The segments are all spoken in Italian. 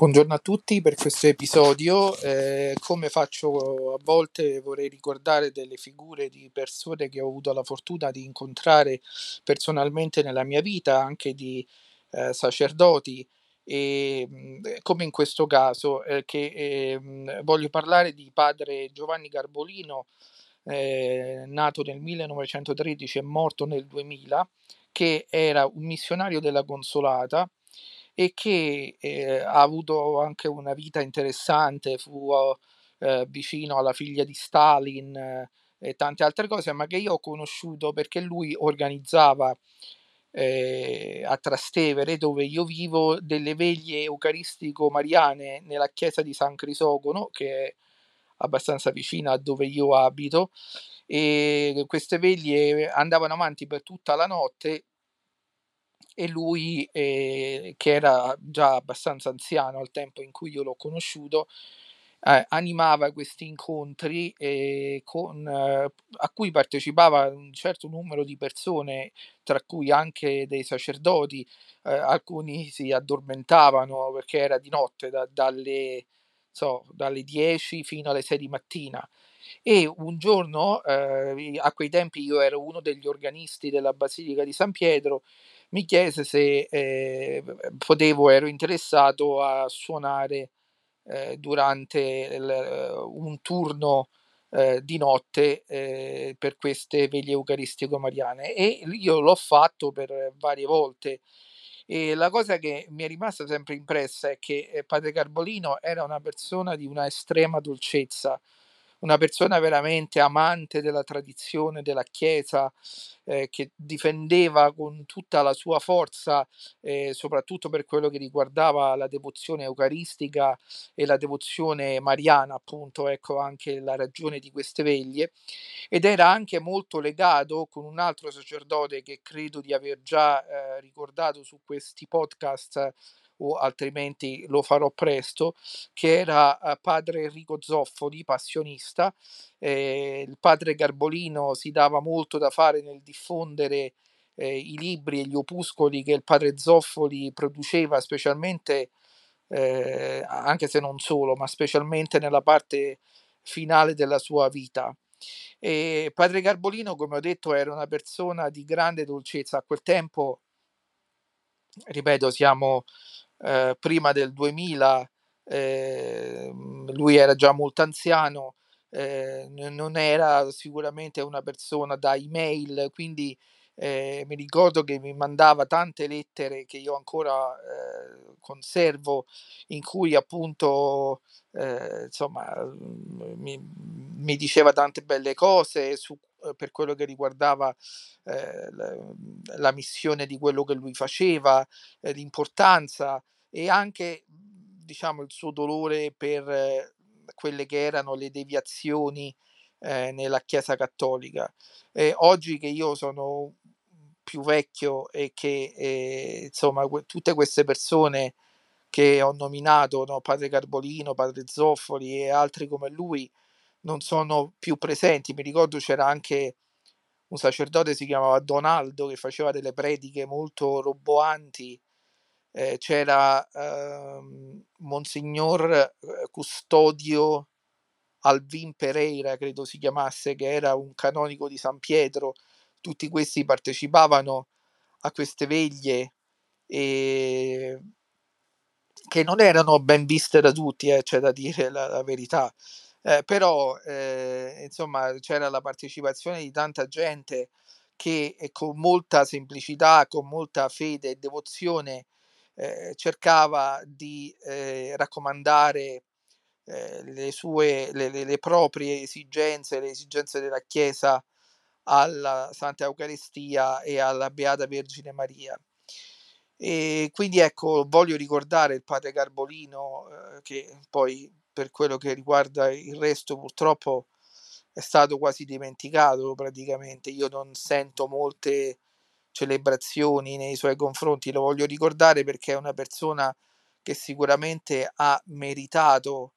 Buongiorno a tutti per questo episodio. Eh, come faccio a volte vorrei ricordare delle figure di persone che ho avuto la fortuna di incontrare personalmente nella mia vita, anche di eh, sacerdoti, e mm, come in questo caso, eh, che ehm, voglio parlare di padre Giovanni Garbolino, eh, nato nel 1913 e morto nel 2000, che era un missionario della Consolata e che eh, ha avuto anche una vita interessante, fu eh, vicino alla figlia di Stalin eh, e tante altre cose, ma che io ho conosciuto perché lui organizzava eh, a Trastevere, dove io vivo, delle veglie eucaristico-mariane nella chiesa di San Crisogono, che è abbastanza vicina a dove io abito, e queste veglie andavano avanti per tutta la notte e lui, eh, che era già abbastanza anziano al tempo in cui io l'ho conosciuto, eh, animava questi incontri eh, con, eh, a cui partecipava un certo numero di persone, tra cui anche dei sacerdoti, eh, alcuni si addormentavano perché era di notte, da, dalle, so, dalle 10 fino alle 6 di mattina. E un giorno, eh, a quei tempi io ero uno degli organisti della Basilica di San Pietro, mi chiese se eh, potevo, ero interessato a suonare eh, durante il, un turno eh, di notte eh, per queste veglie eucaristico-mariane e io l'ho fatto per varie volte. E la cosa che mi è rimasta sempre impressa è che eh, Padre Carbolino era una persona di una estrema dolcezza, una persona veramente amante della tradizione della Chiesa, eh, che difendeva con tutta la sua forza, eh, soprattutto per quello che riguardava la devozione eucaristica e la devozione mariana, appunto, ecco anche la ragione di queste veglie, ed era anche molto legato con un altro sacerdote che credo di aver già eh, ricordato su questi podcast o altrimenti lo farò presto, che era uh, padre Enrico Zoffoli, passionista. Eh, il padre Garbolino si dava molto da fare nel diffondere eh, i libri e gli opuscoli che il padre Zoffoli produceva, specialmente, eh, anche se non solo, ma specialmente nella parte finale della sua vita. E padre Garbolino, come ho detto, era una persona di grande dolcezza. A quel tempo, ripeto, siamo eh, prima del 2000, eh, lui era già molto anziano, eh, non era sicuramente una persona da email, quindi eh, mi ricordo che mi mandava tante lettere che io ancora eh, conservo, in cui appunto insomma mi, mi, diceva tante belle cose su, per quello che riguardava eh, la, la, missione di quello che lui faceva, eh, l'importanza e anche diciamo il suo dolore per eh, quelle che erano le deviazioni eh, nella Chiesa Cattolica. Eh, oggi che io sono più vecchio e che eh, insomma que- tutte queste persone che ho nominato, no, padre Carbolino, padre Zoffoli e altri come lui, non sono più presenti. Mi ricordo c'era anche un sacerdote, si chiamava Donaldo, che faceva delle prediche molto roboanti eh, c'era ehm, Monsignor eh, Custodio Alvin Pereira, credo si chiamasse, che era un canonico di San Pietro. Tutti questi partecipavano a queste veglie e che non erano ben viste da tutti, eh, c'è da dire la, la verità. Eh, però eh, insomma c'era la partecipazione di tanta gente che eh, con molta semplicità, con molta fede e devozione eh, cercava di eh, raccomandare eh, le sue, le, le, le, proprie esigenze, le esigenze della Chiesa alla Santa Eucaristia e alla Beata Vergine Maria. E quindi ecco, voglio ricordare il padre Garbolino, eh, che poi per quello che riguarda il resto purtroppo è stato quasi dimenticato praticamente. Io non sento molte celebrazioni nei suoi confronti. Lo voglio ricordare perché è una persona che sicuramente ha meritato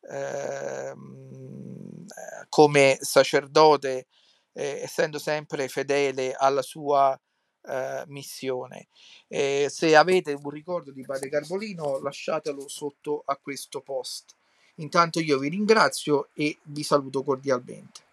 ehm, come sacerdote, eh, essendo sempre fedele alla sua eh, missione. Eh, se avete un ricordo di Padre Carbolino, lasciatelo sotto a questo post. Intanto io vi ringrazio e vi saluto cordialmente.